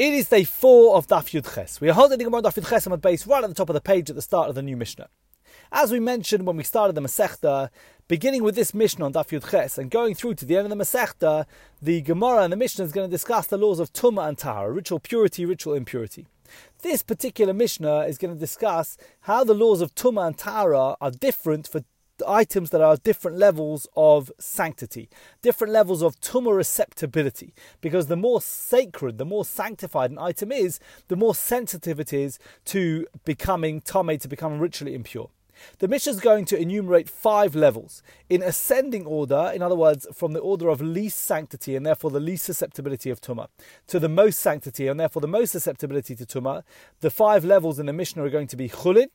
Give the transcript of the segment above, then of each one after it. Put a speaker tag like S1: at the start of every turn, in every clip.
S1: It is day four of Daf Yud Ches. We are holding the Daf Yud Ches on the base right at the top of the page at the start of the new Mishnah. As we mentioned when we started the Masechta, beginning with this Mishnah on Daf Yud Ches and going through to the end of the Masechta, the Gemara and the Mishnah is going to discuss the laws of Tumah and Tahara, ritual purity, ritual impurity. This particular Mishnah is going to discuss how the laws of Tumah and Tahara are different for items that are different levels of sanctity, different levels of tumah receptibility. Because the more sacred, the more sanctified an item is, the more sensitive it is to becoming tame, to becoming ritually impure. The Mishnah is going to enumerate five levels in ascending order, in other words, from the order of least sanctity and therefore the least susceptibility of tumah to the most sanctity and therefore the most susceptibility to tumah. The five levels in the Mishnah are going to be chulin,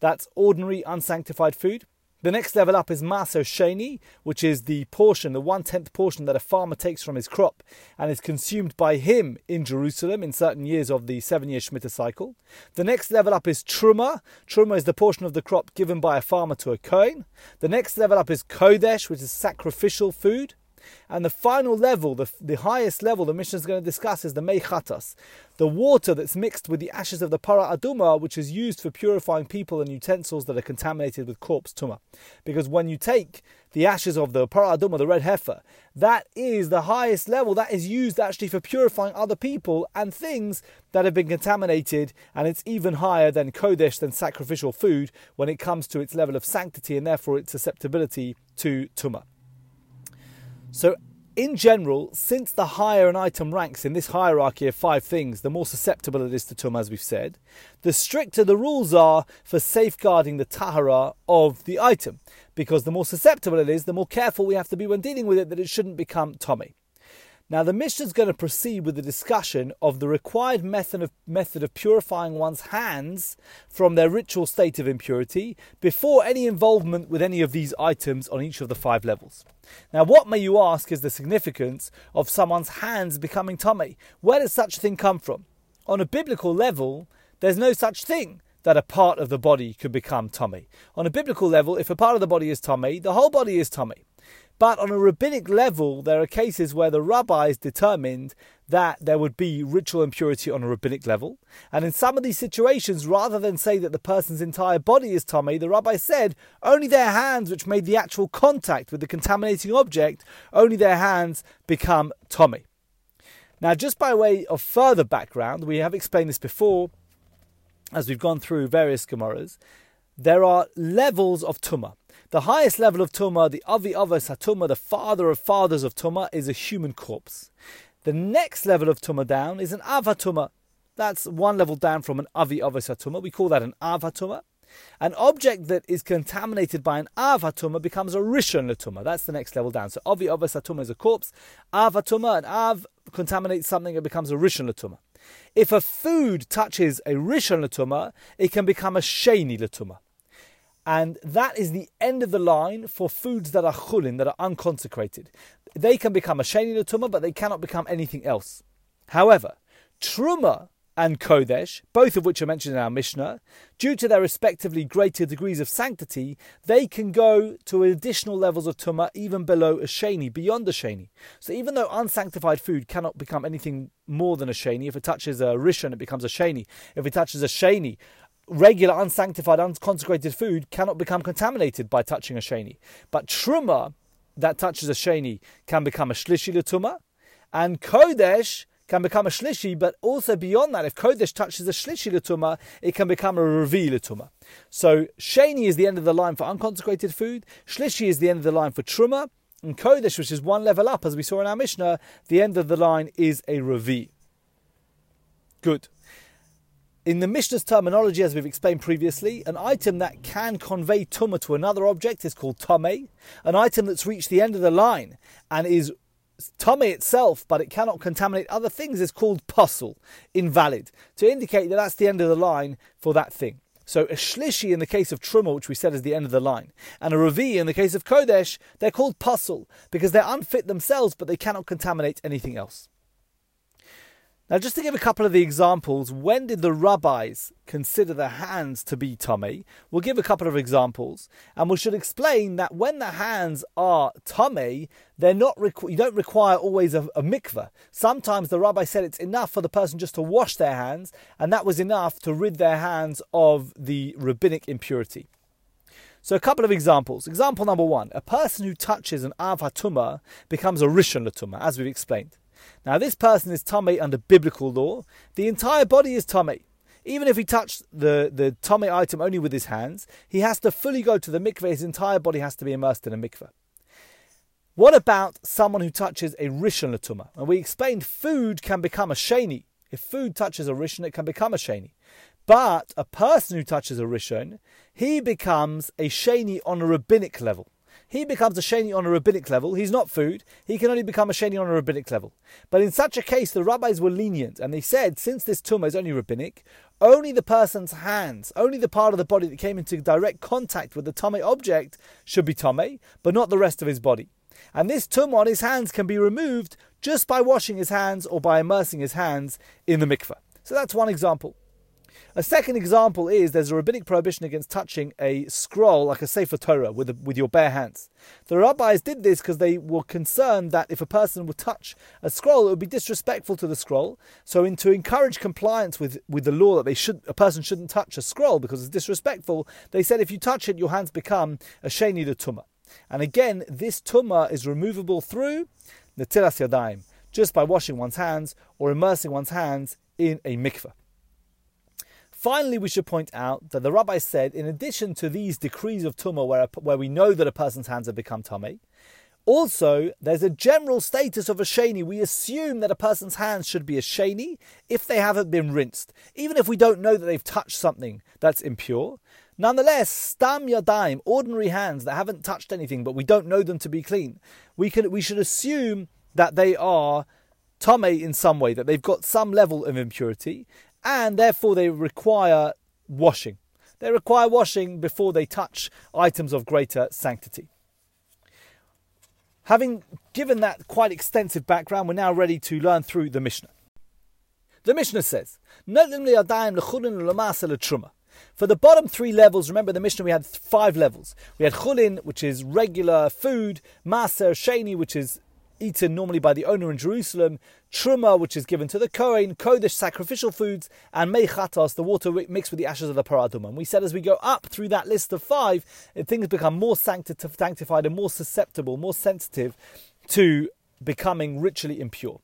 S1: that's ordinary unsanctified food. The next level up is Maso Sheni, which is the portion, the one tenth portion that a farmer takes from his crop and is consumed by him in Jerusalem in certain years of the seven year Shemitah cycle. The next level up is Truma. Truma is the portion of the crop given by a farmer to a Kohen. The next level up is Kodesh, which is sacrificial food. And the final level, the, the highest level the Mishnah is going to discuss is the Meichatas, the water that's mixed with the ashes of the Para Aduma, which is used for purifying people and utensils that are contaminated with corpse tuma. Because when you take the ashes of the Para Aduma, the red heifer, that is the highest level that is used actually for purifying other people and things that have been contaminated, and it's even higher than Kodesh, than sacrificial food, when it comes to its level of sanctity and therefore its susceptibility to Tumah. So, in general, since the higher an item ranks in this hierarchy of five things, the more susceptible it is to tum, as we've said, the stricter the rules are for safeguarding the tahara of the item. Because the more susceptible it is, the more careful we have to be when dealing with it that it shouldn't become tame. Now, the Mishnah is going to proceed with the discussion of the required method of, method of purifying one's hands from their ritual state of impurity before any involvement with any of these items on each of the five levels. Now, what may you ask is the significance of someone's hands becoming tame? Where does such a thing come from? On a biblical level, there's no such thing that a part of the body could become tame. On a biblical level, if a part of the body is tame, the whole body is tame. But on a rabbinic level, there are cases where the rabbis determined that there would be ritual impurity on a rabbinic level. And in some of these situations, rather than say that the person's entire body is tame, the rabbi said only their hands, which made the actual contact with the contaminating object, only their hands become tame. Now, just by way of further background, we have explained this before as we've gone through various Gemaras. There are levels of tumah. The highest level of Tumah, the Avi Avos HaTumah, the father of fathers of Tumah, is a human corpse. The next level of Tumah down is an Av HaTumah. That's one level down from an Avi Avos HaTumah. We call that an Av HaTumah. An object that is contaminated by an Av HaTumah becomes a Rishon LaTumah. That's the next level down. So Avi Avos HaTumah is a corpse. Av HaTumah, an Av contaminates something, it becomes a Rishon LaTumah. If a food touches a Rishon LaTumah, it can become a Sheni LaTumah. And that is the end of the line for foods that are chulin, that are unconsecrated. They can become a sheni l'tumah, but they cannot become anything else. However, truma and kodesh, both of which are mentioned in our Mishnah, due to their respectively greater degrees of sanctity, they can go to additional levels of tumah even below a sheni, beyond a sheni. So even though unsanctified food cannot become anything more than a sheni, if it touches a rishon, it becomes a sheni. If it touches a sheni, regular, unsanctified, unconsecrated food cannot become contaminated by touching a sheni. But truma that touches a sheni can become a shlishi l'tuma, and kodesh can become a shlishi, but also beyond that, if kodesh touches a shlishi l'tuma, it can become a revi l'tuma. So sheni is the end of the line for unconsecrated food, shlishi is the end of the line for truma, and kodesh, which is one level up, as we saw in our Mishnah, the end of the line is a revi. Good. In the Mishnah's terminology, as we've explained previously, an item that can convey tumah to another object is called tame. An item that's reached the end of the line and is tame itself, but it cannot contaminate other things, is called pasul, invalid, to indicate that that's the end of the line for that thing. So a shlishi in the case of truma, which we said is the end of the line, and a revi in the case of kodesh, they're called pasul because they're unfit themselves, but they cannot contaminate anything else. Now, just to give a couple of the examples, when did the rabbis consider the hands to be tame? We'll give a couple of examples, and we should explain that when the hands are tame, they're not requ- you don't require always a, a mikveh. Sometimes the rabbi said it's enough for the person just to wash their hands, and that was enough to rid their hands of the rabbinic impurity. So, a couple of examples. Example number one: a person who touches an av hatuma becomes a rishon latuma, as we've explained. Now, this person is tame under biblical law. The entire body is tame. Even if he touched the, the tame item only with his hands, he has to fully go to the mikveh. His entire body has to be immersed in a mikveh. What about someone who touches a rishon latuma? And we explained food can become a sheni. If food touches a rishon, it can become a sheni. But a person who touches a rishon, he becomes a sheni on a rabbinic level he becomes a sheni on a rabbinic level. He's not food. He can only become a sheni on a rabbinic level. But in such a case, the rabbis were lenient and they said, since this tumah is only rabbinic, only the person's hands, only the part of the body that came into direct contact with the tumah object should be tumah, but not the rest of his body. And this tumah on his hands can be removed just by washing his hands or by immersing his hands in the mikveh. So that's one example. A second example is there's a rabbinic prohibition against touching a scroll like a Sefer Torah with, a, with your bare hands. The rabbis did this because they were concerned that if a person would touch a scroll, it would be disrespectful to the scroll. So, in, to encourage compliance with, with the law that they should a person shouldn't touch a scroll because it's disrespectful, they said if you touch it, your hands become a sheni the tumah. And again, this tumah is removable through the tilas yadayim, just by washing one's hands or immersing one's hands in a mikveh. Finally, we should point out that the rabbi said, in addition to these decrees of tumah, where, where we know that a person's hands have become tame, also there's a general status of a sheni. We assume that a person's hands should be a sheni if they haven't been rinsed, even if we don't know that they've touched something that's impure. Nonetheless, stam yadayim, ordinary hands that haven't touched anything, but we don't know them to be clean, we can we should assume that they are tame in some way, that they've got some level of impurity, and therefore they require washing. They require washing before they touch items of greater sanctity. Having given that quite extensive background, we're now ready to learn through the Mishnah. The Mishnah says, for the bottom three levels, remember the Mishnah, we had five levels. We had chulin, which is regular food, maser, sheni, which is eaten normally by the owner in Jerusalem, truma, which is given to the Kohen, kodesh, sacrificial foods, and mechatos, the water mixed with the ashes of the paradum. And we said as we go up through that list of five, things become more sanctified and more susceptible, more sensitive to becoming ritually impure.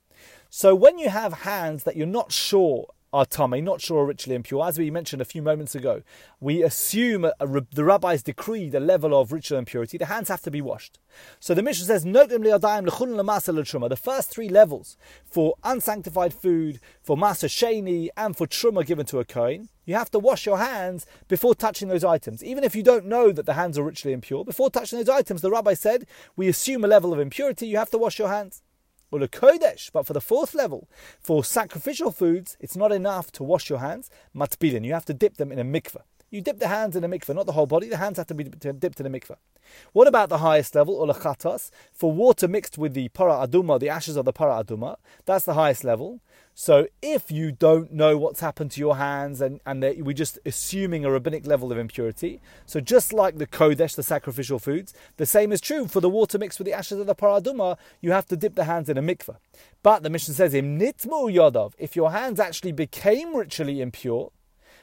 S1: So when you have hands that you're not sure are tame, not sure ritually impure. As we mentioned a few moments ago, we assume a, a, the rabbis decreed a level of ritual impurity. The hands have to be washed. So the Mishnah says, notably the first three levels for unsanctified food, for masa sheni, and for truma given to a kohen, you have to wash your hands before touching those items. Even if you don't know that the hands are ritually impure, before touching those items, the rabbi said, we assume a level of impurity, you have to wash your hands or the kodesh. But for the fourth level, for sacrificial foods, it's not enough to wash your hands. Matbilin, you have to dip them in a mikveh. You dip the hands in a mikveh, not the whole body. The hands have to be dipped in a mikveh. What about the highest level, or for water mixed with the para aduma, the ashes of the para aduma? That's the highest level. So if you don't know what's happened to your hands and, and we're just assuming a rabbinic level of impurity, so just like the kodesh, the sacrificial foods, the same is true for the water mixed with the ashes of the paraduma, you have to dip the hands in a mikveh. But the Mishnah says, nitmu if your hands actually became ritually impure,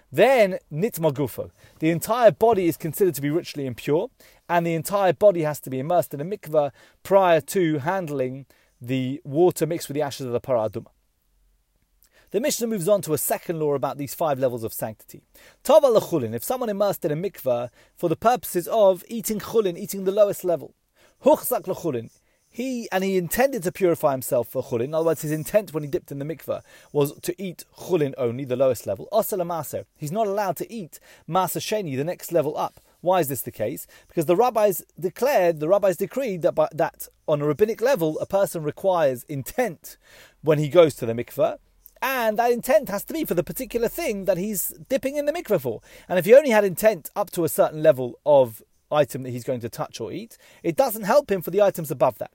S1: then nitma gufo. The entire body is considered to be ritually impure, and the entire body has to be immersed in a mikveh prior to handling the water mixed with the ashes of the paraduma. The Mishnah moves on to a second law about these five levels of sanctity. Tava lechulin, if someone immersed in a mikveh for the purposes of eating chulin, eating the lowest level. Huchzak lechulin, he and he intended to purify himself for chulin. In other words, his intent when he dipped in the mikveh was to eat chulin only, the lowest level. Osel maser, he's not allowed to eat maser sheni, the next level up. Why is this the case? Because the rabbis declared, the rabbis decreed that, by, that on a rabbinic level, a person requires intent when he goes to the mikveh, and that intent has to be for the particular thing that he's dipping in the mikveh for. And if he only had intent up to a certain level of item that he's going to touch or eat, it doesn't help him for the items above that.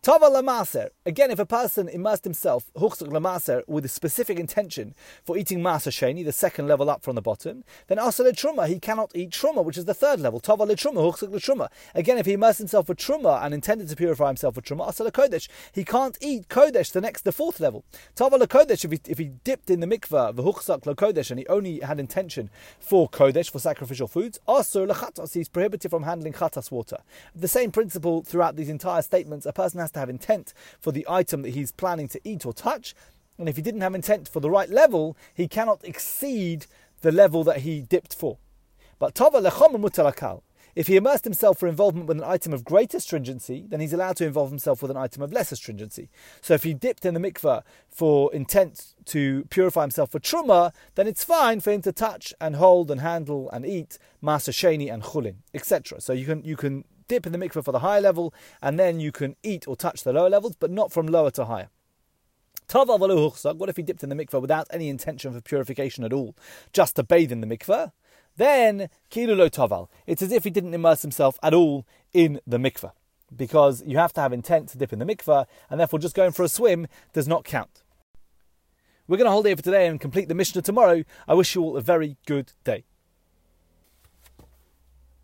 S1: Tava lamaser. Again, if a person immersed himself huchzuk lamaser with a specific intention for eating maser sheni, the second level up from the bottom, then asa truma he cannot eat truma, which is the third level. Tava truma huchzuk truma. Again, if he immersed himself with truma and intended to purify himself with truma, asa kodesh he can't eat kodesh, the next, the fourth level. Tava kodesh if he if he dipped in the mikveh v'huchzak kodesh and he only had intention for kodesh for sacrificial foods, asa lechatas he's prohibited from handling chatas water. The same principle throughout these entire statements. A person has to have intent for the item that he's planning to eat or touch. And if he didn't have intent for the right level, he cannot exceed the level that he dipped for. But tava lechom mutalakal. If he immersed himself for involvement with an item of greater stringency, then he's allowed to involve himself with an item of lesser stringency. So if he dipped in the mikveh for intent to purify himself for truma, then it's fine for him to touch and hold and handle and eat masa sheni and chulin, etc. So you can you can dip in the mikveh for the higher level, and then you can eat or touch the lower levels, but not from lower to higher. What if he dipped in the mikveh without any intention for purification at all, just to bathe in the mikveh? Then kilu lo taval. It's as if he didn't immerse himself at all in the mikveh, because you have to have intent to dip in the mikveh, and therefore just going for a swim does not count. We're going to hold it for today and complete the Mishnah tomorrow. I wish you all a very good day.